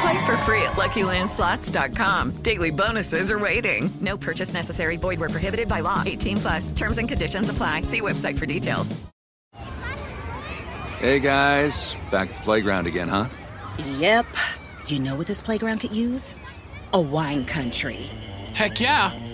Play for free at LuckyLandSlots.com. Daily bonuses are waiting. No purchase necessary. Void were prohibited by law. 18 plus. Terms and conditions apply. See website for details. Hey guys, back at the playground again, huh? Yep. You know what this playground could use? A wine country. Heck yeah,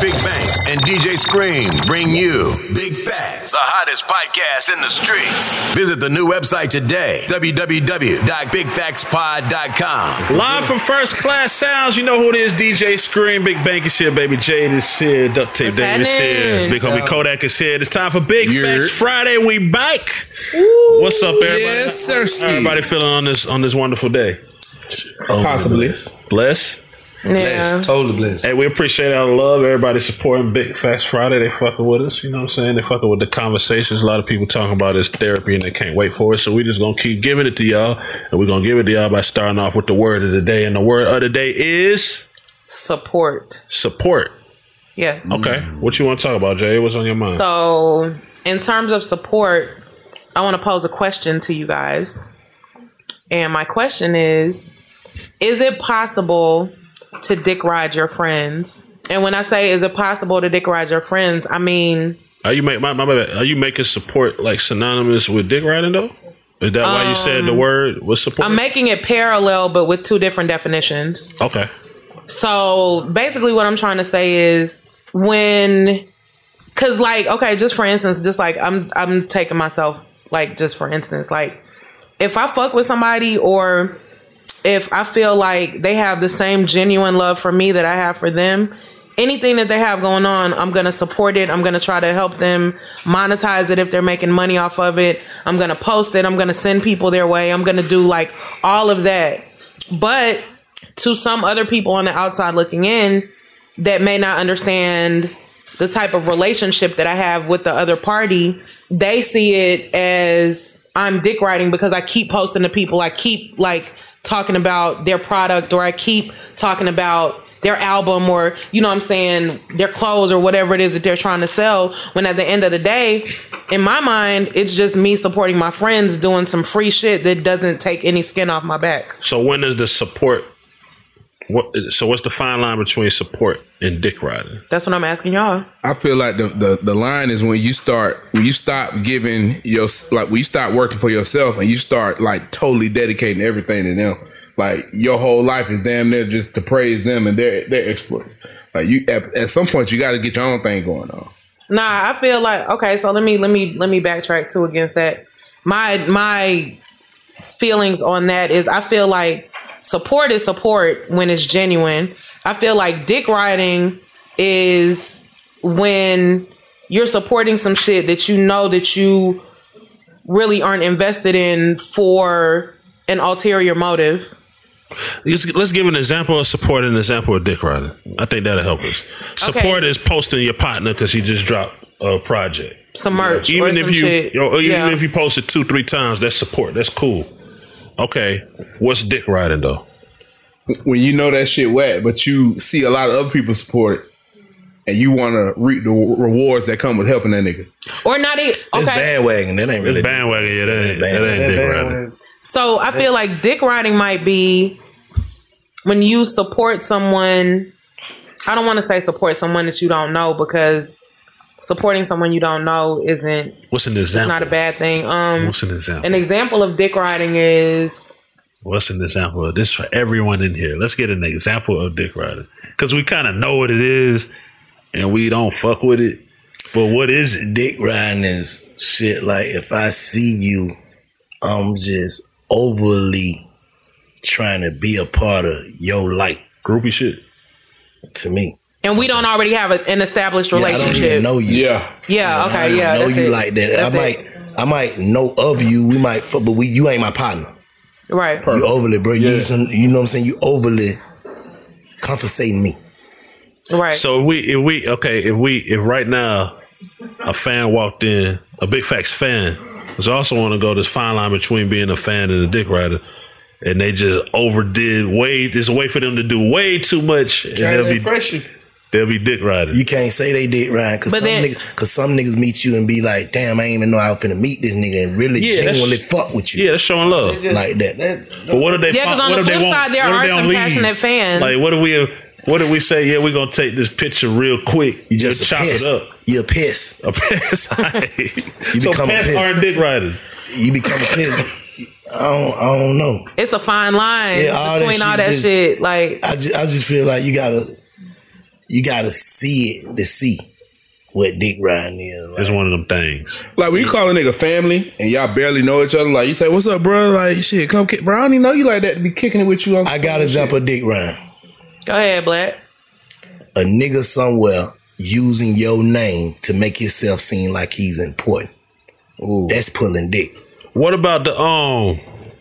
Big Bank and DJ Scream bring you Big Facts, the hottest podcast in the streets. Visit the new website today, www.bigfactspod.com. Live from First Class Sounds, you know who it is, DJ Scream. Big Bank is here, baby. Jade is here, Duct Tape Dave is here, Big Homie Kodak is here. It's time for Big You're... Facts Friday. We back. Ooh, What's up, everybody? Yes, sir. Everybody feeling on this on this wonderful day? Oh, Possibly. Bless. Yeah. Blessed, totally blessed. Hey, we appreciate our love. Everybody supporting Big Facts Friday. They fucking with us. You know what I'm saying? They fucking with the conversations. A lot of people talking about this therapy and they can't wait for it. So we just gonna keep giving it to y'all. And we're gonna give it to y'all by starting off with the word of the day. And the word of the day is support. Support. Yes. Okay. What you want to talk about, Jay? What's on your mind? So in terms of support, I want to pose a question to you guys. And my question is, is it possible to dick ride your friends. And when I say is it possible to dick ride your friends, I mean Are you make my, my, are you making support like synonymous with dick riding though? Is that um, why you said the um, word was support? I'm making it parallel but with two different definitions. Okay. So basically what I'm trying to say is when cuz like okay, just for instance, just like I'm I'm taking myself like just for instance, like if I fuck with somebody or if I feel like they have the same genuine love for me that I have for them, anything that they have going on, I'm going to support it. I'm going to try to help them monetize it if they're making money off of it. I'm going to post it. I'm going to send people their way. I'm going to do like all of that. But to some other people on the outside looking in that may not understand the type of relationship that I have with the other party, they see it as I'm dick riding because I keep posting to people. I keep like talking about their product or I keep talking about their album or you know I'm saying their clothes or whatever it is that they're trying to sell when at the end of the day in my mind it's just me supporting my friends doing some free shit that doesn't take any skin off my back. So when does the support what so what's the fine line between support and dick riding? That's what I'm asking y'all. I feel like the, the the line is when you start when you stop giving your like when you start working for yourself and you start like totally dedicating everything to them. like your whole life is damn near just to praise them and their their exploits. Like you, at, at some point, you got to get your own thing going on. Nah, I feel like okay. So let me let me let me backtrack too against that. My my feelings on that is I feel like support is support when it's genuine. I feel like dick riding is when you're supporting some shit that you know that you really aren't invested in for an ulterior motive. Let's, let's give an example of support and an example of dick riding. I think that'll help us. Support is posting your partner because he just dropped a project. Some merch Even if some you, shit. yo, even Yeah. if you post it two, three times, that's support. That's cool. Okay, what's dick riding though? When you know that shit wet, but you see a lot of other people support it, and you want to reap the rewards that come with helping that nigga. Or not even okay. It's bandwagon. That ain't really bandwagon. Yeah, that ain't, that ain't dick riding. So I feel like dick riding might be when you support someone. I don't want to say support someone that you don't know because supporting someone you don't know isn't What's an it's example? not a bad thing. Um, What's an example? an example of dick riding is What's an example of this for everyone in here? Let's get an example of dick riding because we kind of know what it is and we don't fuck with it. But what is it? Dick riding is shit like if I see you, I'm just overly trying to be a part of your life. Groupie shit. To me. And we don't already have a, an established relationship. Yeah, I don't relationship. even know you. Yeah. Yeah, I okay, don't yeah. know you it. like that. That's I it. might I might know of you. We might but we you ain't my partner. Right. You overly, bro. You, some, you know what I'm saying? You overly compensating me. Right. So if we if we okay if we if right now a fan walked in a big facts fan was also want to go this fine line between being a fan and a dick rider. And they just overdid way. There's a way for them to do way too much, and they'll be impress you. They'll be dick riding. You can't say they did right because some, then- niggas, cause some niggas meet you and be like, "Damn, I ain't even know how I was finna meet this nigga and really Yeah, genuinely fuck with you." Yeah, that's showing love like that. But what if they? Yeah, because on the flip side, there what if are they some leave? passionate fans. Like, what do we? What if we say? Yeah, we're gonna take this picture real quick. You just chop piss. it up. You're a piss. A piss. You so become a piss. aren't dick riders. You become a piss. I don't. I don't know. It's a fine line Yeah, all that between all that just- shit. Like I just, I just feel like you gotta, you gotta see it to see what dick riding is. It's one of them things. Like when you call a nigga family and y'all barely know each other, like you say, "What's up, bro?" Like shit, come kick, bro. I don't even know you like that to be kicking it with you. On I got an example of dick riding. Go ahead, Black. A nigga somewhere using your name to make himself seem like he's important. Ooh. That's pulling dick. What about the um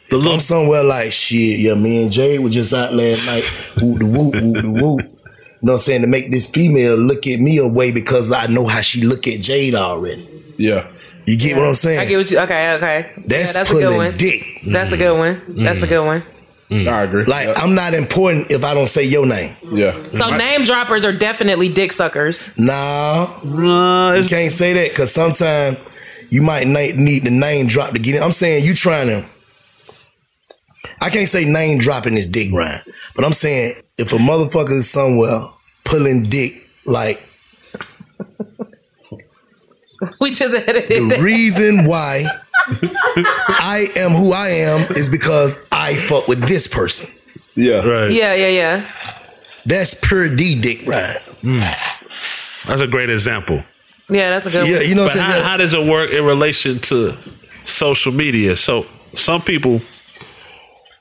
the little I'm somewhere like shit, yeah, me and Jay were just out last night, whoop the whoop, whoop the whoop. You know what I'm saying? To make this female look at me away because I know how she look at Jade already. Yeah. You get what I'm saying? I get what you. Okay, okay. That's, yeah, that's a good one. dick. That's a good one. That's a mm. good one. Mm. I agree. Like I'm not important if I don't say your name. Yeah. So name droppers are definitely dick suckers. Nah, you can't say that because sometimes you might na- need the name drop to get in. I'm saying you trying to. I can't say name dropping is dick rhyme, but I'm saying if a motherfucker is somewhere pulling dick, like We just edited the that. reason why I am who I am is because I fuck with this person. Yeah, right. Yeah, yeah, yeah. That's pure D dick rhyme. Hmm. That's a great example. Yeah, that's a good one. Yeah, you know. But how, how does it work in relation to social media? So some people,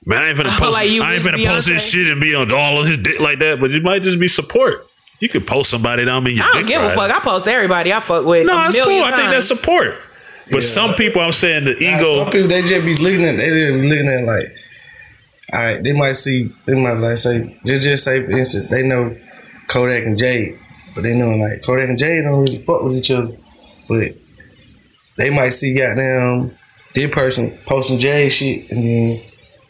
man, I ain't finna Oh, post, like you I ain't with finna post this shit and be on all of his dick like that. But it might just be support. You could post somebody that don't mean you I don't dick give a fuck. I post everybody I fuck with. No, a it's cool. million I think that's support. But some people, I'm saying the Nah, ego. Some people they just be looking at they just be looking at like, all right, they might see they might like say just just say for instance they know Kodak and Jade, but they know like Kodak and Jade don't really fuck with each other, but they might see goddamn this person posting Jade shit and then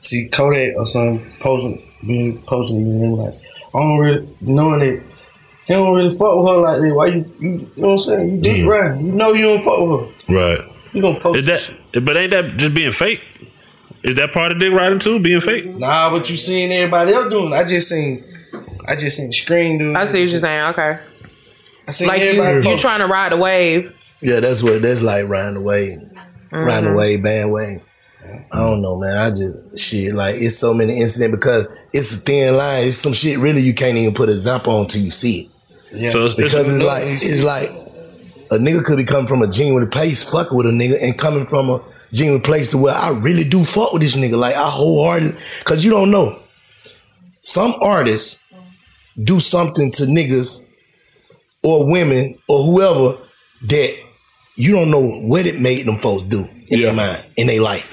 see Kodak or something posting being posting and then like I don't really knowing that. He don't really fuck with her like that. Why you, you, you know what I'm saying? You dick Mhm. right. You know you don't fuck with her. Right. You gonna post Is that? But ain't that just being fake? Is that part of dick riding too? Being fake? Nah, but you seen everybody else doing. I just seen, I just seen screen dude. I see what you're saying. Okay. I seen Like you, everybody. you post. trying to ride the wave. Yeah, that's what that's like riding the wave, riding the Mhm. wave, bandwagon. I don't know, man. I just shit like it's so many incidents because it's a thin line. It's some shit really you can't even put a example on till you see it. Yeah. So it's- because it's it's- like it's like a nigga could be coming from a genuine place, fucking with a nigga, and coming from a genuine place to where I really do fuck with this nigga. Like I wholeheartedly, cause you don't know. Some artists do something to niggas or women or whoever that you don't know what it made them folks do in their mind, in their life.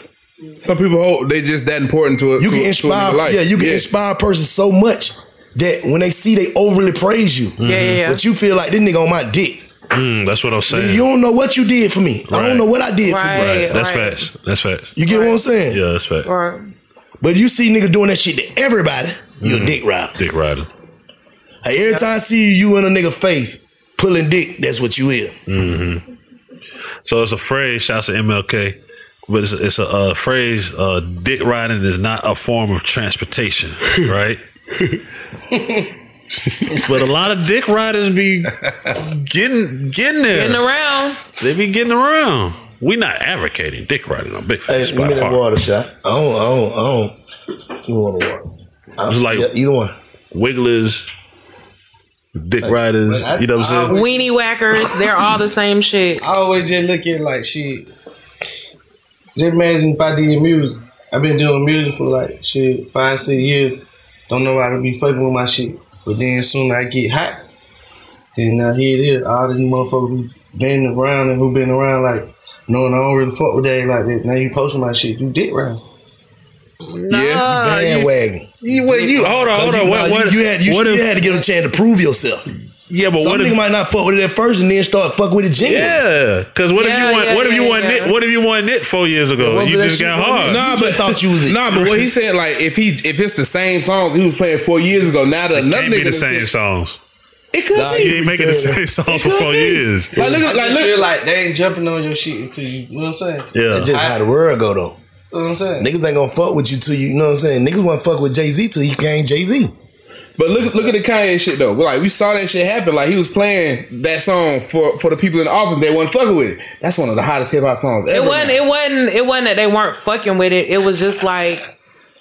Some people hold they just that important to it. You to, can inspire, nigga life. yeah, you can inspire a person so much that when they see they overly praise you, Yeah, yeah, yeah. but you feel like this nigga on my dick. Mm, that's what I'm saying. You don't know what you did for me. I don't know what I did for you. Right. That's facts. That's facts. You get what I'm saying? Yeah, that's facts. Right. But you see nigga doing that shit to everybody, you Mm. a dick rider. Dick rider. Hey, every time I see you, you in a nigga face pulling dick, that's what you is. hmm So it's a phrase. Shouts to MLK, but it's a, it's a uh, phrase. Uh, dick riding is not a form of transportation, right? but a lot of dick riders be getting getting there, Getting around. They be getting around. We not advocating dick riding on Big Facts Give by me that far. water shot. I don't, I don't, I don't. You want the water? It's like Yeah, either one. wigglers, dick riders. You know what I'm saying? Weenie whackers, they're all the same shit. I always just look at like shit. Just imagine if I did music. I've been doing music for like shit five, six years. Don't know how to be fucking with my shit. But then soon I get hot. Then now here it is. All these motherfuckers who been around and who been around like knowing I don't really fuck with that like that. Now you posting my shit. You dick round. Yeah, bandwagon. You, well, you hold on, hold on. What, what, you, you had you, what you had to get a chance to prove yourself. Yeah, but Some what if- might not fuck with it at first and then start fucking with it genuinely. Yeah, because what if you want? yeah, what if you yeah, want? yeah. Knit, what if you want knit four years ago? Well, you just got hard. Nah, but thought you was it. Nah, but what he said, like if he if it's the same songs he was playing four years ago, now that another be nigga the same said- songs. It could Nah, be. you ain't making the same songs for four years. Like, look like, just look- feel like they ain't jumping on your shit until you. You know what I'm saying? Yeah. That's just how the world go though. You know what I'm saying? Niggas ain't gonna fuck with you till you, you know what I'm saying? Niggas wanna fuck with Jay Z till you can't Jay Z. But look, look at the Kanye shit though. Like we saw that shit happen. Like he was playing that song for for the people in the office. They wasn't fucking with it. That's one of the hottest hip hop songs ever. It wasn't. It wasn't. It wasn't that they weren't fucking with it. It was just like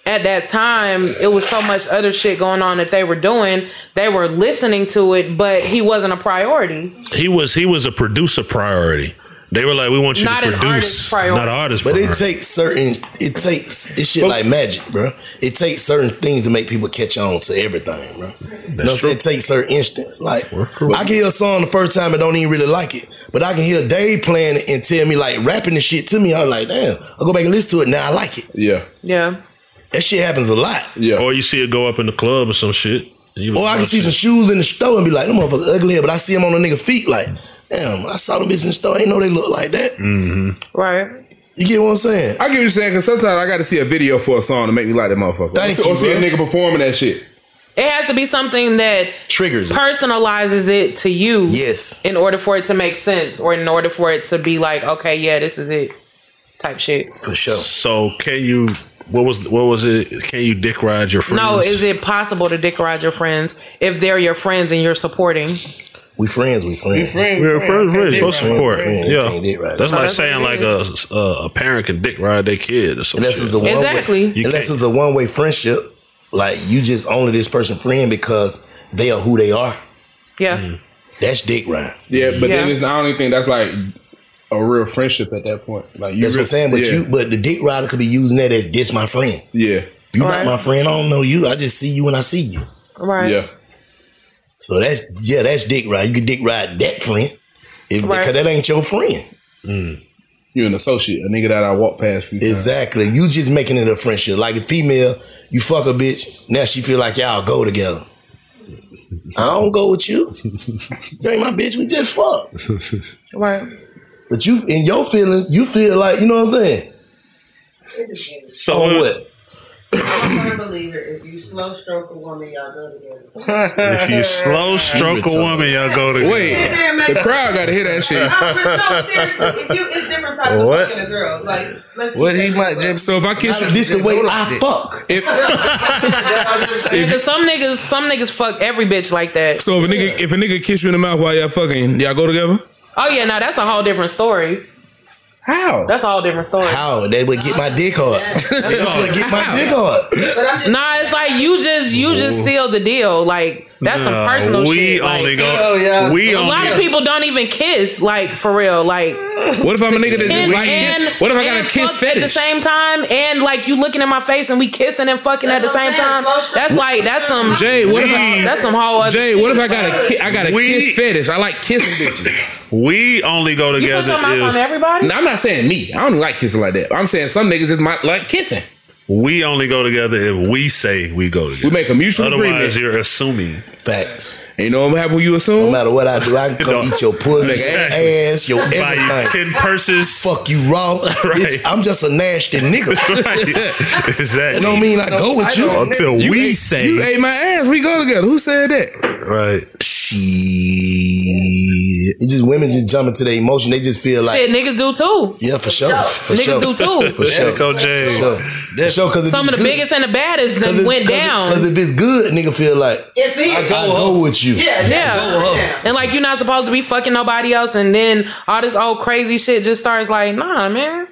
at that time, it was so much other shit going on that they were doing. They were listening to it, but he wasn't a priority. He was he was a producer priority. They were like, we want you Not to an produce, artist not an artist. But it priority. takes certain it takes it's shit like magic, bro. It takes certain things to make people catch on to everything, bro. you know what I'm saying? It takes certain instance. Like I can hear a song the first time and don't even really like it. But I can hear Dave playing it and tell me like rapping the shit to me. I'm like, damn, I'll go back and listen to it. Now I like it. Yeah. Yeah. That shit happens a lot. Yeah. Or you see it go up in the club or some shit. Or I can see some shoes in the store and be like, them motherfuckers ugly, but I see them on a nigga feet like, damn, I saw them bitches in the store. I ain't know they look like that. Mm-hmm. Right. You get what I'm saying? I get what you're saying because sometimes I got to see a video for a song to make me like that motherfucker. Thank or, you, or see a nigga performing that shit. It has to be something that triggers it. personalizes it to you. Yes. In order for it to make sense, or in order for it to be like, okay, yeah, this is it, type shit. For sure. So can you? What was what was it? Can you dick ride your friends? No, is it possible to dick ride your friends if they're your friends and you're supporting? We friends, we friends. We're friends, friends, supposed to support. Friends, Yeah, can't dick ride. that's Oh, like that's saying like a, a a parent can dick ride their kid or some Unless shit. it's a one Exactly. way, unless it's a one way friendship, like you just only this person friend because they are who they are. Yeah. Mm. That's dick ride. Yeah, but then it's, I don't even think that's like a real friendship at that point. Like you That's what I'm saying. But yeah. you, but the dick rider could be using that as this my friend. Yeah. You Right. not my friend. I don't know you. I just see you when I see you. Right. Yeah. So that's yeah, that's dick ride. You can dick ride that friend if, Right. because that ain't your friend. Mm. You're an associate, a nigga that I walk past. Few times. Exactly. You just making it a friendship. Like a female, you fuck a bitch. Now she feel like y'all go together. I don't go with you. You ain't my bitch. We just fuck. Right. But you, in your feeling, you feel like you know what I'm saying. So On what? I believe it. If you slow stroke a woman, y'all go together. If you slow stroke a woman, y'all go together. Wait, the crowd got to hear that shit. No, seriously. If you, it's different types of What? fucking a girl. Like, let's. What he might just. So if I kiss you, This the way I fuck. Because some niggas, some niggas fuck every bitch like that. So if a nigga if a nigga kiss you in the mouth while y'all fucking, y'all go together? Oh yeah, now that's a whole different story. How? That's all different story. How they would get my dick hard? That's what get my dick hard. Nah, it's like you just you just seal the deal. Like that's some Nah, personal we shit. only like, go- we a lot of people don't even kiss. Like for real. Like What if I'm a nigga that just like and- kiss? What if I got a kiss fuck at the same time? And like you looking in my face and we kissing and fucking at the same time. That's like that's some Jay, what if I, that's some whole other Jay, what if I got a ki- I got a We- kiss fetish? I like kissing bitches. We only go You put together your mouth on if everybody? No, I'm not saying me. I don't like kissing like that. I'm saying some niggas just might like kissing. we only go together if we say we go together. We make a mutual Otherwise, agreement. you're assuming. Facts. And you know what happen when you assume? No matter what I do, I can come eat your pussy, Exactly. ass, your Buy you ten purses. Fuck you raw. Bitch, I'm just a nasty nigga. right. Exactly. That don't mean I go with you. Until You we ate- say you ate my ass. We go together. Who said that? right. Shit. It's just women just jump into their emotion. They just feel like Shit, niggas do too. Yeah, for sure. For Niggas sure. do too. For sure. Echo J. For sure. For sure, cause Some of the biggest and the baddest that went down. Because if it's good, nigga feel like It's it. I go with you. Yeah, Yeah. And like you're not supposed to be fucking nobody else and then all this old crazy shit just starts like, nah, man.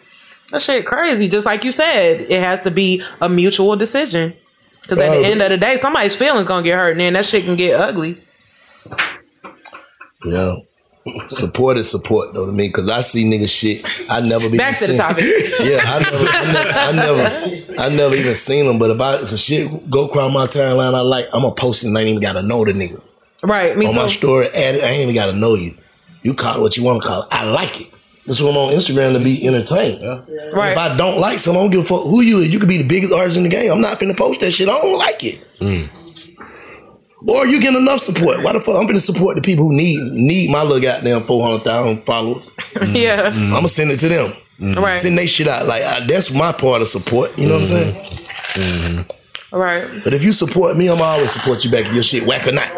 That shit crazy. Just like you said, it has to be a mutual decision. Because at the end of the day, somebody's feelings gonna get hurt and then that shit can get ugly. Yeah. Support is support though to me because I see nigga shit I never be Back to the topic. Yeah, I never, I never, I never, I never even seen them. But if I some shit go across my timeline, I like I'm gonna post it and I ain't even gotta know the nigga Right, me on my story. Add it, I ain't even gotta know you. You call it what you want to call it. I like it. That's what I'm on Instagram to be entertained. Right. If I don't like something, I don't give a fuck who you is. You could be the biggest artist in the game. I'm not finna post that shit. I don't like it. Mm. Or you getting enough support. Why the fuck? I'm gonna support the people who need need my little goddamn four hundred thousand followers. Yeah. Mm-hmm. I'm gonna send it to them. Mm-hmm. Right. Send they shit out. Like I, that's my part of support. You know what I'm saying? Mm-hmm. Right. But if you support me, I'm always support you back. If your shit whack or not.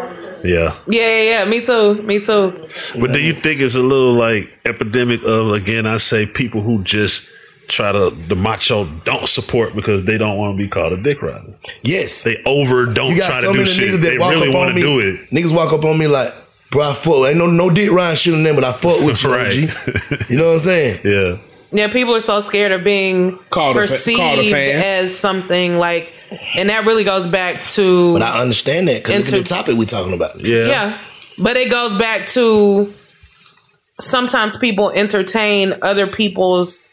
Yeah. Yeah, yeah, yeah. Me too. Me too. But do you think it's a little like epidemic of again? I say people who just try to the macho don't support because they don't want to be called a dick rider. Yes. They over don't You try to do many shit. niggas They really want to me. do it. Niggas walk up on me like, bro, I fuck. Ain't no no dick Ryan shit on them, but I fuck with you, Right. OG. You know what I'm saying? Yeah. Yeah, people are so scared of being Called a fa- perceived called a as something like, and that really goes back to But I understand that because look the topic we're talking about. Yeah. yeah. But it goes back to sometimes people entertain other people's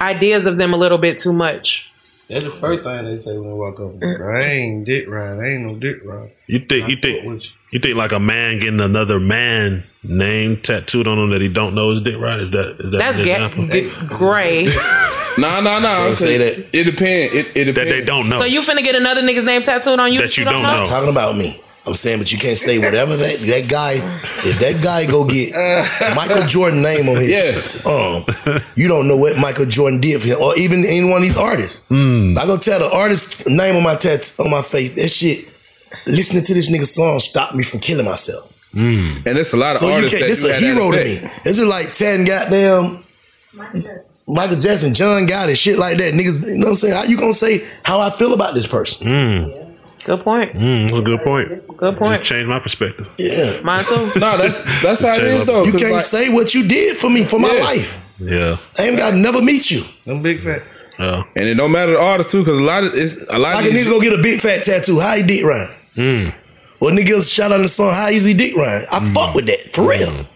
ideas of them a little bit too much. That's the first thing they say when they walk up. Mm. I ain't dick ride. I ain't no dick ride. You think you think you think like a man getting another man name tattooed on him that he don't know is dick right? Is that is that That's an ga- example? g- gray. Nah, nah, nah. Can't say that. It depends. It, it depends. that they don't know. So you finna get another nigga's name tattooed on you That you don't know. I'm talking about me. I'm saying, but you can't say whatever that that guy. If that guy go get Michael Jordan name on his, Yeah. um, you don't know what Michael Jordan did for him, or even any one of these artists. Hmm. I go tell the artist name on my tat on my face. That shit. Listening to this nigga song stopped me from killing myself. And there's a lot of So artists that This do a hero to me. This is like ten goddamn. Michael Jackson, John Gotti, shit like that. Niggas, you know what I'm saying? How you gonna say how I feel about this person? Mm. Good point. Mm, that's a good point. Good point. It changed my perspective. Yeah. Mine too. No, that's that's how it is though. You can't like, say what you did for me for my life. Yeah. I ain't got to never meet you. Them big fat. Yeah. and it don't matter the artist too, because a lot of it's a lot Like of a these, nigga go get a big fat tattoo. How he dick rhyme? Mm. Well, niggas shout out the song. How easy dick rhyme? I fuck with that for real.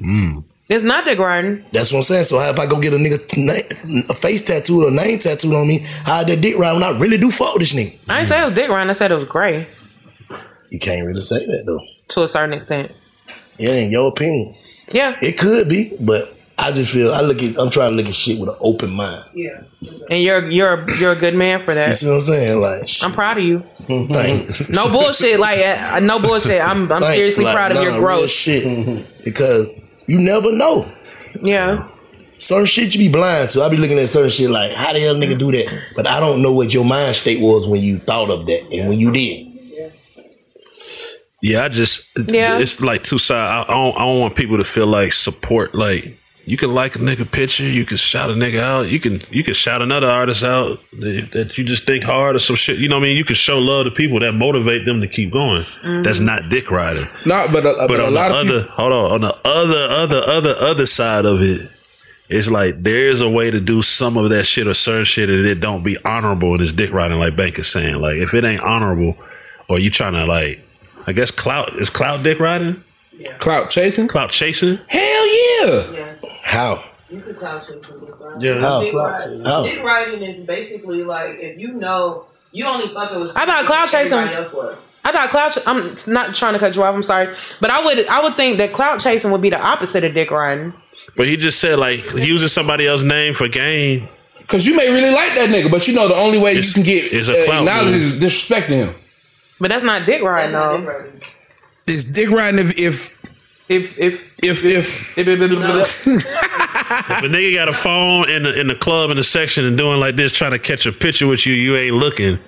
Mm. It's not the garden. That's what I'm saying. So how if I go get a nigga a face tattoo or name tattooed on me, how that dick rhyme when I really do fuck with this nigga? I didn't say it was dick rind. I said it was gray You can't really say that though. to a certain extent. Yeah, in your opinion. Yeah, It could be, but I just feel I look at I'm trying to look at shit with an open mind. Yeah. and you're you're you're a good man for that. You that. see what I'm saying? Like, I'm proud of you. thanks. No bullshit. Like uh, no bullshit. I'm I'm Thanks, seriously like, proud of nah, your real growth. shit. because you never know. Yeah. Certain shit you be blind to. I be looking at certain shit like, how the hell nigga do that? But I don't know what your mind state was when you thought of that and when you did. Yeah, I just Yeah. it's like two sides. I, I don't I don't want people to feel like support. Like you can like a nigga picture, you can shout a nigga out, you can you can shout another artist out that, that you just think hard or some shit. You know what I mean? You can show love to people that motivate them to keep going. That's mm-hmm. not dick riding. not, but a, But but a on the lot of other, people. hold on, on the other, other, other, other side of it, it's like there is a way to do some of that shit or certain shit and it don't be honorable. And it's dick riding, like Bank is saying, like if it ain't honorable, or you trying to like, I guess clout is clout dick riding, clout chasing, clout chasing. Hell yeah! Yes. How? You could clout chase some dick riding. Yeah. How? Dick riding, How? dick riding is basically like if you know you only fucking with. I thought clout chasing- else was. I thought cloud. Ch- I'm not trying to cut you off. I'm sorry, but I would I would think that clout chasing would be the opposite of dick riding. But he just said like using somebody else's name for gain. Cause you may really like that nigga, but you know the only way you can get is a uh, clout acknowledged is disrespecting him. But that's not dick riding though. It's dick riding if if if if if if, If a nigga got a phone in the in the club in the section and doing like this, trying to catch a picture with you, you ain't looking.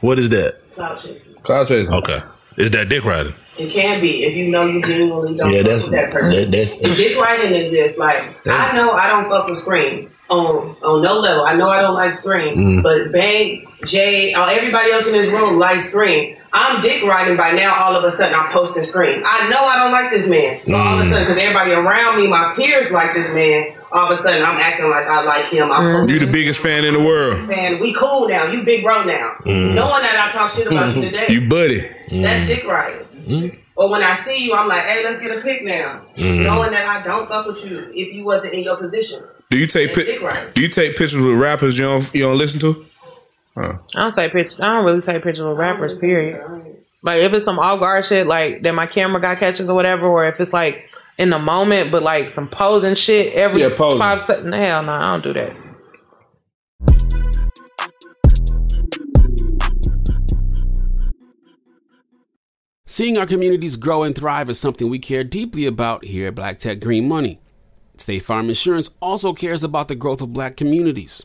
What is that? Clout chasing. Clout chasing. Okay, is that dick riding? It can be if you know you genuinely don't Yeah, fuck that's- with that person. that- that's- dick riding is this like I know I don't fuck with Scream on on no level. I know I don't like Scream, Mm. but Bang, Jay, everybody else in this room likes Scream. I'm dick riding by now. All of a sudden, I'm posting Scream. I know I don't like this man, but all of a Mm. sudden, because everybody around me, my peers like this man. All of a sudden, I'm acting like I like him. I'm posting you the biggest fan in the world. man. We cool now. You big bro now. Mm. Knowing that I talk shit about you today. You buddy. That's dick riding. Or when I see you, I'm like, hey, let's get a pic now. Knowing that I don't fuck with you if you wasn't in your position. Do you take That's pi- dick. Do you take pictures with rappers you don't you don't listen to? Huh. I don't take pictures. I don't really take pictures with rappers. Period. Like if it's some off guard shit, like that my camera got catches or whatever, or if it's like in the moment, but like some posing shit every Yeah, posing. five seconds. Hell no, I don't do that. Seeing our communities grow and thrive is something we care deeply about here at Black Tech Green Money. State Farm Insurance also cares about the growth of black communities.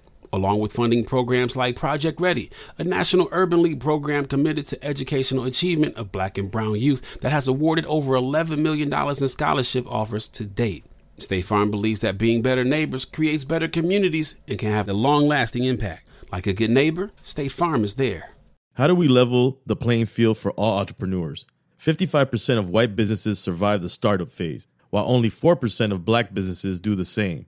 along with funding programs like Project Ready, a national urban league program committed to educational achievement of black and brown youth that has awarded over $11 million in scholarship offers to date. State Farm believes that being better neighbors creates better communities and can have a long lasting impact. Like a good neighbor, State Farm is there. How do we level the playing field for all entrepreneurs? 55% of white businesses survive the startup phase, while only 4% of black businesses do the same.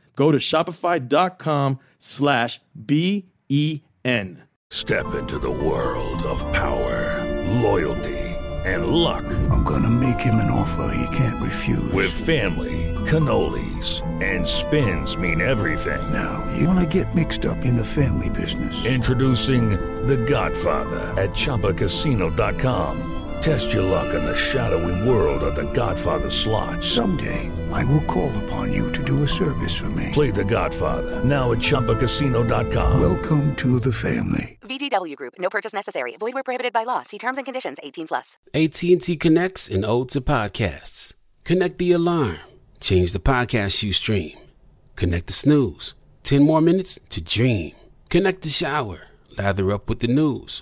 Go to shopify.com slash B-E-N. Step into the world of power, loyalty, and luck. I'm gonna make him an offer he can't refuse. With family, cannolis, and spins mean everything. Now, you wanna get mixed up in the family business. Introducing The Godfather at ChumbaCasino.com. Test your luck in the shadowy world of the Godfather slot. Someday, I will call upon you to do a service for me. Play the Godfather, now at ChumbaCasino.com. Welcome to the family. VGW Group. No purchase necessary. Void where prohibited by law. See terms and conditions. 18 plus. AT&T connects and ode to podcasts. Connect the alarm. Change the podcast you stream. Connect the snooze. 10 more minutes to dream. Connect the shower. Lather up with the news,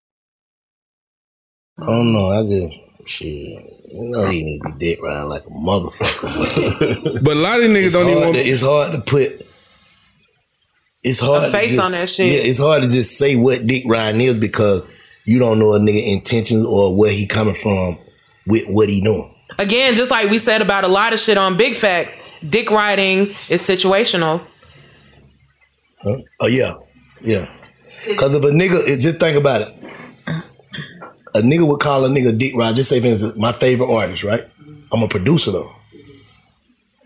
I don't know. I just shit. You know he need to be dick riding like a motherfucker. But a lot of these niggas It's don't even want to- It's hard to put. It's hard A face to just, on that shit. Yeah, it's hard to just say what dick riding is because you don't know a nigga intentions or where he coming from with what he doing. Again, just like we said about a lot of shit on Big Facts, dick riding is situational. Huh? Oh yeah, yeah. Because if a nigga, it- just think about it. A nigga would call a nigga dick ride. Just say, for my favorite artist, right? Mm-hmm. I'm a producer though.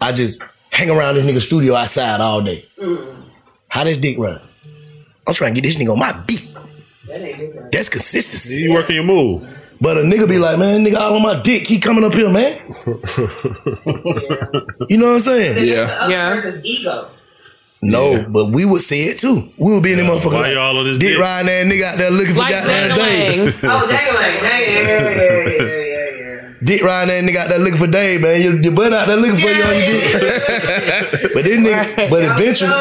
I just hang around this nigga studio outside all day. Mm-hmm. How this dick ride? I'm trying to get this nigga on my beat. That's consistency. You working your move. But a nigga be like, man, nigga, all on my dick. He coming up here, man. You know what I'm saying? yeah. yeah. the other ego. No, but we would say it too. We would be in the motherfucker Why like, y'all on this dick dick? riding that nigga out there looking for Like goddamn Dave. Oh, dang, dang, yeah, yeah, yeah, yeah. Dick riding that nigga out there looking for Dave, man. Your, your butt out there looking for you on your dick. but then nigga, but eventually,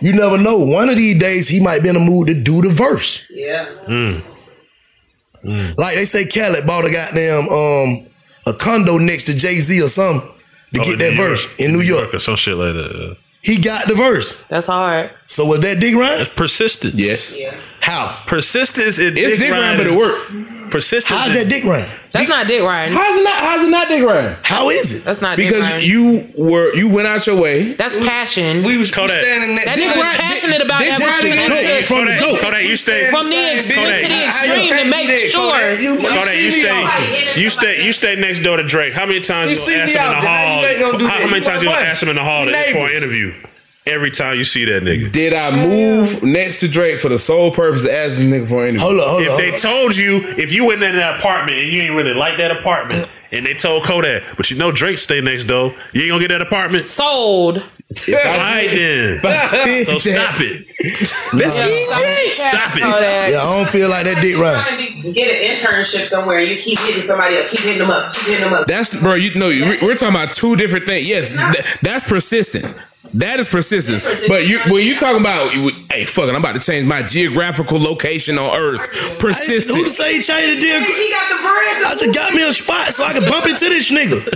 you never know. One of these days, he might be in a mood to do the verse. Yeah. Mm. Like they say, Khaled bought a goddamn um a condo next to Jay Z or something to Oh, get that New verse York. in New York. or some shit like that. Yeah. He got the verse. That's hard. So was that dick rhyme? Persistence. Yes. Yeah. How? Persistence in It's dick, dick rhyme, but it work. Persistence. How's that dick rhyme? That's not dick riding. How's it not? How's it not dick rhyme? How is it? That's not dick Because riding. you were you went out your way. That's passion. We was Kodak. standing next That to nigga was passionate about Dick everything. riding That's it. From the Kodak, dope. Kodak, you stay. From the extreme to the extreme to make sure. You, Kodak, you stay. You stay. You stay next door to Drake. How many times You you, see gonna ask me him in the hall? you ain't gonna do how, many times you gonna ask him in the hall We for an interview? Every time you see that nigga. Did I move next to Drake for the sole purpose of asking nigga for an interview? Hold on, hold If on. they hold told you, if you went in that apartment and you ain't really like that apartment, and they told Kodak, but you know Drake stay next door, you ain't gonna get that apartment. Sold. If I- Alright then. did So that- stop it. That's Yeah, easy. Stop it. Kodak. Yeah, I don't feel like that dick right? You're rhyme. trying to get an internship somewhere. You keep hitting somebody up. Keep hitting them up. Keep hitting them up. That's bro. You know, we- we're talking about two different things. Yes, th- that's persistence. That is persistence. But you when you talking about, you- hey, fuck it, I'm about to change my geographical location on Earth. Persistent. Who to say he changed the deal? He got the bread. I just got me a spot so I can bump into this nigga.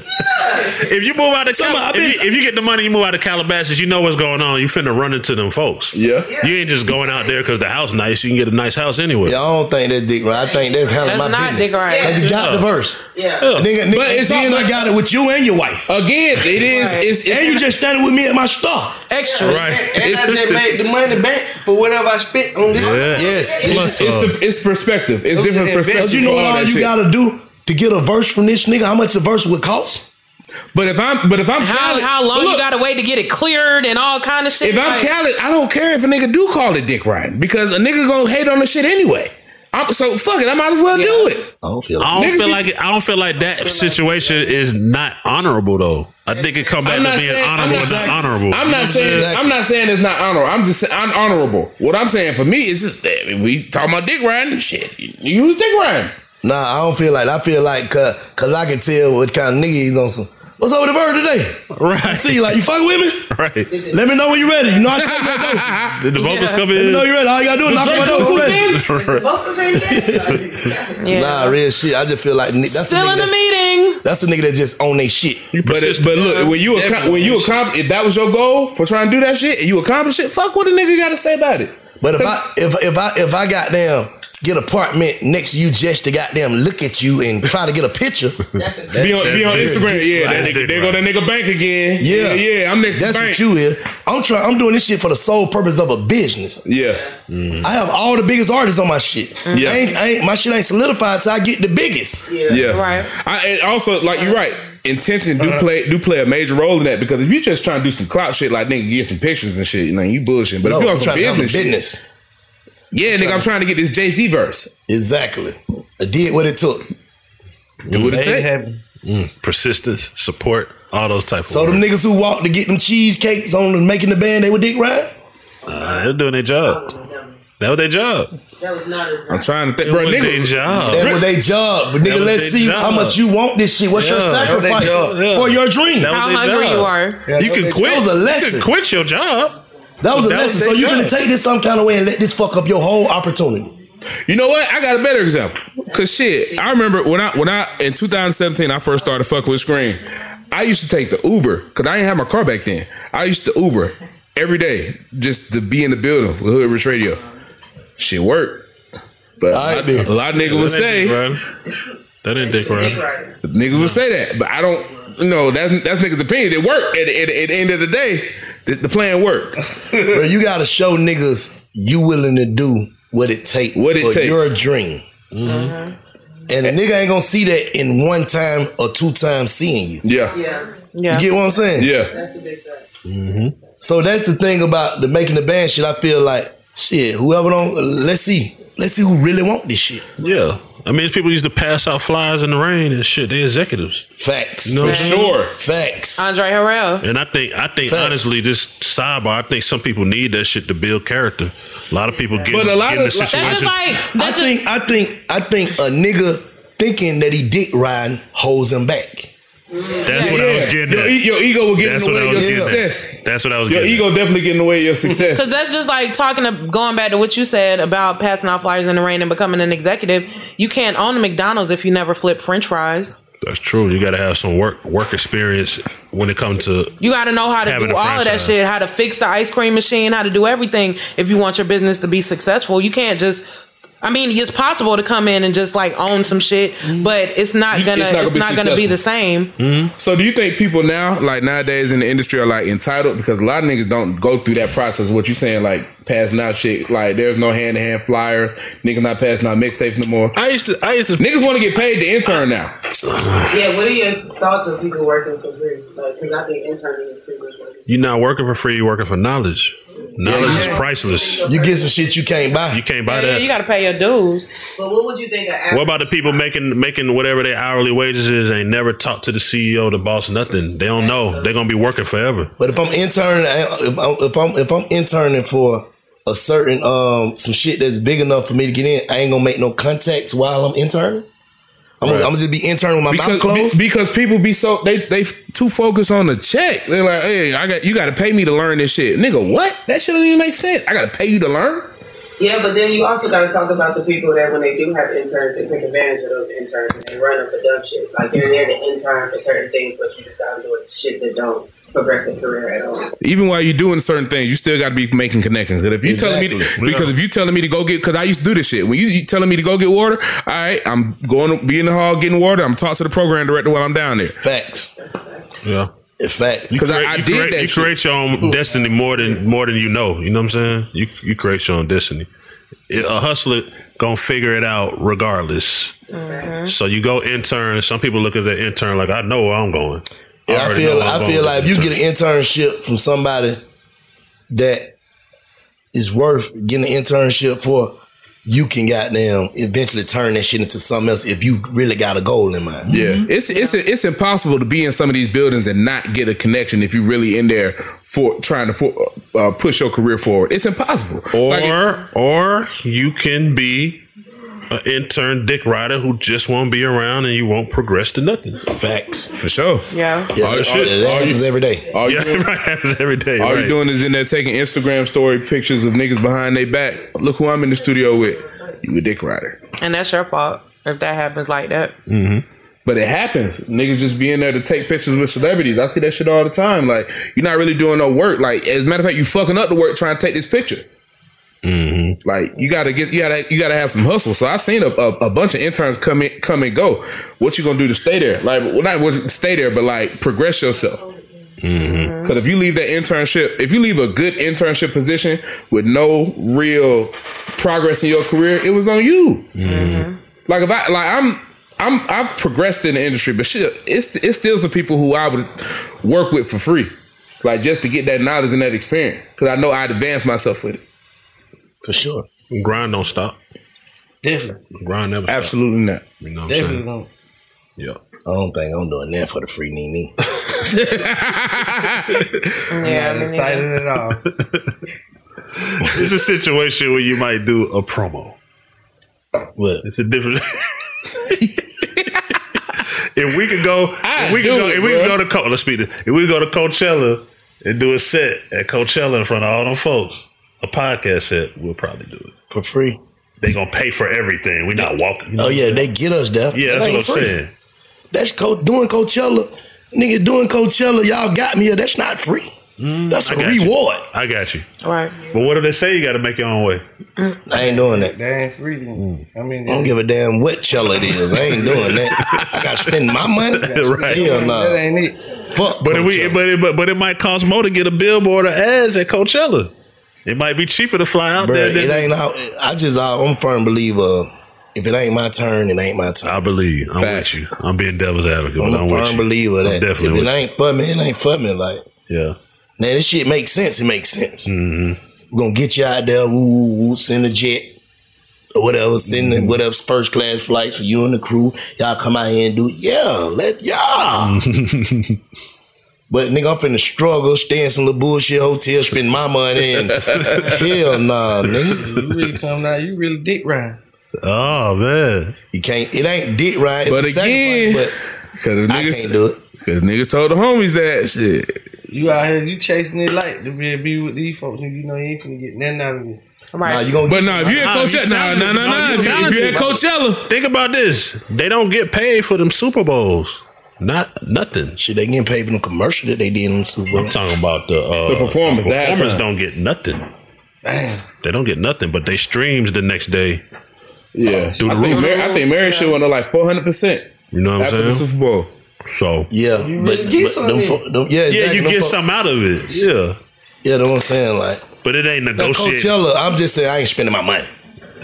If you move out of Cal- I if, you, if you get the money, you move out of Calabasas. You know what's going on. You finna run into them folks. Yeah. You ain't just going out there because the house nice. You can get a nice house anywhere. Yeah, I don't think that's dick rhyme. I think that's hella That's my not business. dick riding. Cause you got the verse. Yeah. Nigga, nigga, But it's then all- I got it with you and your wife. Again, it is. Right. It's, it's And you just standing with me at my store. Extra. Right. And I just made the money back for whatever I spent on this. Yeah. Yes. It's, it's, the, uh, it's perspective. It's different are the perspectives. You know for all all you gotta do to get a verse from this nigga, how much a verse would cost? But if I'm, but if I'm How, Khaled, how long look, you gotta wait to get it cleared and all kind of shit? If I'm Like, Khaled, I don't care if a nigga do call it dick riding because a nigga gonna hate on the shit anyway. I'm, so fuck it, I might as well do it. I don't feel I don't feel like I don't feel like that situation is not honorable though. I think it come back to not being saying- I'm honorable not and not honorable. I'm You know not saying saying? I'm not saying it's not honorable. I'm just saying I'm honorable. What I'm saying for me is just that we talking about dick riding shit. You, you use dick riding. Nah, I don't feel like I feel like cause, cause I can tell what kind of nigga he's on some. What's up with the bird today? Right. I see, like you fuck with me? right. Let me know when you're ready. You know I should let go. Did the vocals Yeah. come Let me know you're ready. All you gotta do is knock on my door. I'm ready. Yeah. Nah, real shit. I just feel like that's Still a nigga in the meeting. that's a nigga that just own they shit. But it, but look, when you accom- when you accomplish, if that was your goal for trying to do that shit, and you accomplish it, fuck what the nigga got to say about it. But if I if if I if I goddamn get apartment next to you just to goddamn look at you and try to get a picture, Be on, be on Instagram, yeah. That nigga, there go that nigga bank again. Yeah, yeah, yeah. I'm next That's to bank. what you is. I'm trying. I'm doing this shit for the sole purpose of a business. Yeah, mm. I have all the biggest artists on my shit. Mm. Yeah. I ain't, I ain't, my shit ain't solidified till I get the biggest. yeah. Right. I, and also, like you're right. Intention do uh-huh. play do play a major role in that because if you just trying to do some clout shit, like nigga get some pictures and shit, you know, you bullshit. But No, if you on some trying to have business, shit, business. Yeah, nigga, I'm trying to get this Jay Z verse. Exactly. I did what it took. Do what it Made take. happen. Mm, persistence, support, all those type of So them words. niggas who walked to get them cheesecakes on and making the band, they were dick ride. Uh, they're doing their job. That was their job. That was not his I'm trying to think, That bro. was Nigga, their job. That was their job. But nigga, let's see job. how much you want this shit. What's your Yeah. That was their sacrifice. Yeah. for your dream? How their hungry job. you are. You can quit. That was a You can quit your job. That was a That was lesson. So their you job. finna take this some kind of way and let this fuck up your whole opportunity. You know what? I got a better example. Cause shit, I remember when I when I in 2017 I first started fucking with Scream. I used to take the Uber because I didn't have my car back then. I used to Uber every day just to be in the building with Hood Rich Radio. Shit worked. But a lot, a lot of niggas would say That ain't dick right. niggas would say that, but I don't. You know that's that's niggas' opinion. It worked at, at, at the end of the day. The, the plan worked. Bro, you gotta show niggas you willing to do what it take What it for takes. your dream. Mm-hmm. Uh-huh. And a nigga ain't gonna see that in one time or two times seeing you. Yeah. Yeah. Yeah. You get what I'm saying? Yeah. That's a big fact. Mm-hmm. So that's the thing about the making the band shit. I feel like shit. Whoever don't, let's see, let's see who really want this shit. Yeah. I mean, people used to pass out flyers in the rain and shit. They executives. Facts. You know what I'm? Facts. Andre Harrell. And I think, I think Facts. honestly, this sidebar, I think some people need that shit to build character. A lot of people get, But a lot in of- the that's situation. just like I that's just think, I think, I think a nigga thinking that he dick riding holds him back. Mm. That's what I was getting Your, at. e- your ego will get That's in the what way I of was your getting at. success. That's what I was Your getting ego at. definitely get in the way of your success. Because that's just like talking to going back to what you said about passing out flyers in the rain and becoming an executive. You can't own a McDonald's if you never flip French fries. That's true. You got to have some work work experience when it comes to You got to know how to do all of that shit, how to fix the ice cream machine, how to do everything if you want your business to be successful. You can't just. I mean, it's possible to come in and just like own some shit, mm-hmm. but it's not You- gonna. it's It's not not, gonna be gonna be the successful. same. Mm-hmm. So do you think people now, like nowadays in the industry, are like entitled because a lot of niggas don't go through that process? What you saying, like passing out shit, like there's no hand to hand flyers, niggas not passing out mixtapes no more. I used to, I used to, niggas want to get paid to intern now. Yeah, what are your thoughts of people working for free? Like, because I think interning is pretty much. You're not working for free. You're working for knowledge. Knowledge is priceless. You get some shit you can't buy. You can't buy Yeah, that. you got to pay your dues. But what would you think of average? What about the people making making whatever their hourly wages is? Ain't never talked to the CEO, the boss, nothing. They don't know. They're gonna be working forever. But if I'm interning, if I'm if I'm, if I'm interning for a certain um some shit that's big enough for me to get in, I ain't gonna make no contacts while I'm interning. I'm, gonna, I'm gonna just be interning with my because, mouth closed. be- because people be so they they too focused on the check. They're like, hey, I got you got to pay me to learn this shit, nigga. What? That shit don't even make sense. I got to pay you to learn. Yeah, but then you also got to talk about the people that when they do have interns, they take advantage of those interns and they run up for dumb shit. Like they're there to intern for certain things, but you just got to do it shit that don't progress their career at all. Even while you're doing certain things, you still got to be making connections. 'Cause if you telling me to, Exactly. because if you telling me to go get, because I used to do this shit. When you, you telling me to go get water, all right, I'm going to be in the hall getting water. I'm talking to the program director while I'm down there. Facts. Yeah. In fact, Because I, I did create, that you shit. create your own destiny more than more than you know. You know what I'm saying? You you create your own destiny. A hustler gonna figure it out regardless. Mm-hmm. So you go intern. Some people look at the intern like I know where I'm going. Yeah, I feel I'm I going feel like if you get an internship from somebody that is worth getting an internship for, you can goddamn eventually turn that shit into something else if you really got a goal in mind. Yeah, it's it's it's impossible to be in some of these buildings and not get a connection if you're really in there for trying to for, uh, push your career forward. It's impossible. or Like, or you can be an intern dick rider who just won't be around and you won't progress to nothing. Facts. For sure. Yeah. Yeah, All the shit. that all happens you, every day. all you Yeah, doing- right. Happens every day. All right. you doing is in there taking Instagram story pictures of niggas behind their back. Look who I'm in the studio with. You a dick rider. And that's your fault if that happens like that. Mm-hmm. But it happens. Niggas just be in there to take pictures with celebrities. I see that shit all the time. Like you're not really doing no work. Like as a matter of fact, you fucking up the work trying to take this picture. Mm-hmm. Like you gotta get, you gotta, you gotta have some hustle. So I've seen a, a, a bunch of interns come in, come and go. What you gonna do to stay there? Like, well, not what- stay there, but like progress yourself. Mm-hmm. Because if you leave that internship, if you leave a good internship position with no real progress in your career, it was on you. Like if I like I'm I'm I've progressed in the industry, but shit, it's it's still some people who I would work with for free, like just to get that knowledge and that experience, because I know I'd advance myself with it. For sure. Grind don't stop. Definitely. Grind never stop. Absolutely not. You know what I'm Definitely saying? don't. Yeah. I don't think I'm doing that for the free Nene. Yeah, I'm me excited at all. it's a situation where you might do a promo. What? It's a different. if we could go, I if we could go, it, if we could go to Co- let's speak. If we go to Coachella and do a set at Coachella in front of all them folks, a podcast set, we'll probably do it For free. They gonna pay for everything. We're not walking. Oh yeah, they get us there. Yeah, That that's what I'm free. saying. That's co- doing Coachella. Nigga doing Coachella, y'all got me here. That's not free. That's Mm, I a got you. reward. I got you. Right. But what do they say? You got to make your own way. I ain't doing that. That ain't free. then. I mean, I don't give a damn what Chella it is. I ain't doing that. I got to spend my money. Right. Hell no. that ain't it. Fuck But if we, but it, but but it might cost more to get a billboard or ads at Coachella. It might be cheaper to fly out Bruh, there. Than, it ain't out. I just, I'm a firm believer. If it ain't my turn, it ain't my turn. I believe. I'm Facts. with you. I'm being devil's advocate, I'm but a I'm with firm you. believer I'm that definitely if with it ain't for me, it ain't for me. Like, Yeah. now this shit makes sense. It makes sense. Mm-hmm. We're gonna get you out there. Woo, woo, woo, send a jet or whatever. Send Mm-hmm. the first class flights for you and the crew. Y'all come out here and do. it. Yeah, let y'all. But nigga, I'm finna struggle, stay in some little bullshit hotel, spend my money, and hell nah, nigga. You really come now. You really dick riding. Oh man, you can't. It ain't dick right. It's But a again, sacrifice, because I niggas, can't do it. Because niggas told the homies that shit. You out here, you chasing it like to be, be with these folks, and you know you ain't finna get nothing out of it. Right. Nah, you gonna But nah, if you at Coachella, nah, nah, nah, Nah, nah. If you- if at. Coachella, Think about this. They don't get paid for them Super Bowls. Not nothing. Shit, they getting paid for the commercial that they did on the Super Bowl. I'm talking about the uh, The performance, the performers don't get nothing. Damn. They don't get nothing, but they streams the next day. yeah, Through the I think. Mary, I think Mary shit went up like four hundred percent You know what I'm saying? After the saying? Super Bowl. So Yeah, You but, really get but something. them, fo- them, yeah, yeah, you get fo- something out of it. Yeah, Yeah, that's what I'm saying. Like, but it ain't like negotiating. Coachella, I'm just saying I ain't spending my money.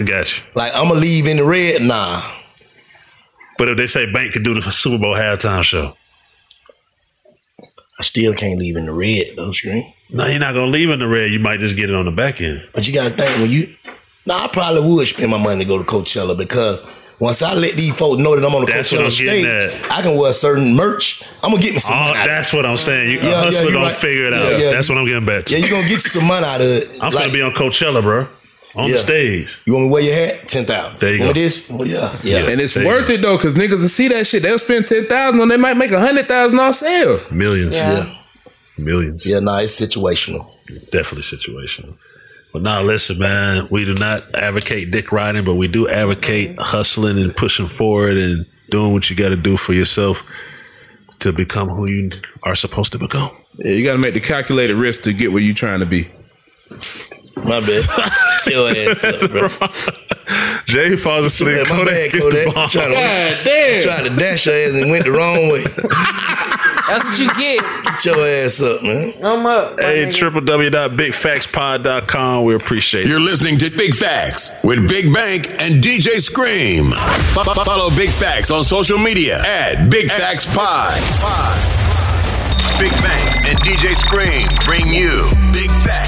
I got you. Like, I'm gonna leave in the red. Nah, But if they say Bank could do the Super Bowl halftime show, I still can't leave in the red though, screen. no, you're not gonna leave in the red. You might just get it on the back end. But you gotta think when you. No, I probably would spend my money to go to Coachella because once I let these folks know that I'm on the That's Coachella stage, getting I can wear certain merch. I'm gonna get me some Oh, money. out of that's what I'm saying. You, Yeah, a yeah, hustler you gonna right. figure it Yeah, out. yeah. That's what I'm getting back to. Yeah, you are gonna get you some money out of it. I'm Like, gonna be on Coachella, bro, on Yeah. the stage. You want me to wear your hat? Ten thousand. There you want go. This? Oh, well, yeah, yeah. And it's There worth it though, because niggas will see that shit. They'll spend ten thousand on. They might make a hundred thousand on sales. Millions, Yeah. millions. Yeah, nah, it's situational. definitely situational. But now, listen, man, we do not advocate dick riding, but we do advocate mm-hmm. hustling and pushing forward and doing what you got to do for yourself to become who you are supposed to become. Yeah, you got to make the calculated risk to get where you're trying to be. My bad. Your ass up, bro. Jay falls asleep. Yeah, my Kodak bad, gets the Kodak. bomb. Trying to, God damn. tried to dash your ass and went the wrong way. That's what you get. Get your ass up, man. I'm up. my Hey, nigga. www.bigfactspod.com. We appreciate it. You're listening to Big Facts with Big Bank and DJ Scream. Fo- fo- Follow Big Facts on social media at Big Facts Pod. Big Bank and DJ Scream bring you Big Facts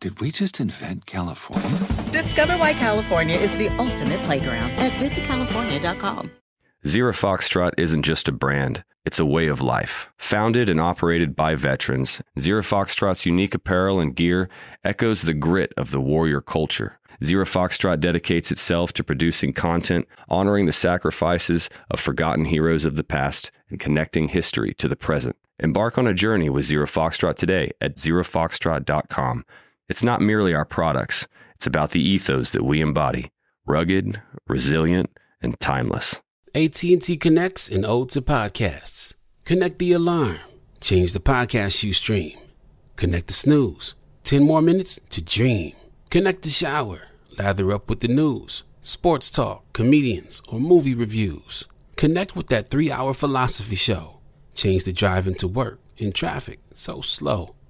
Did we just invent California? Discover why California is the ultimate playground at visitcalifornia.com. Zero Foxtrot isn't just a brand, it's a way of life. Founded and operated by veterans, Zero Foxtrot's unique apparel and gear echoes the grit of the warrior culture. Zero Foxtrot dedicates itself to producing content, honoring the sacrifices of forgotten heroes of the past, and connecting history to the present. Embark on a journey with Zero Foxtrot today at zerofoxtrot.com. It's not merely our products, it's about the ethos that we embody rugged, resilient, and timeless. AT&T connects and ode to podcasts. Connect the alarm. Change the podcast you stream. Connect the snooze. 10 more minutes to dream. Connect the shower. Lather up with the news, sports talk, comedians, or movie reviews. Connect with that three hour philosophy show. Change the drive into work in traffic so slow.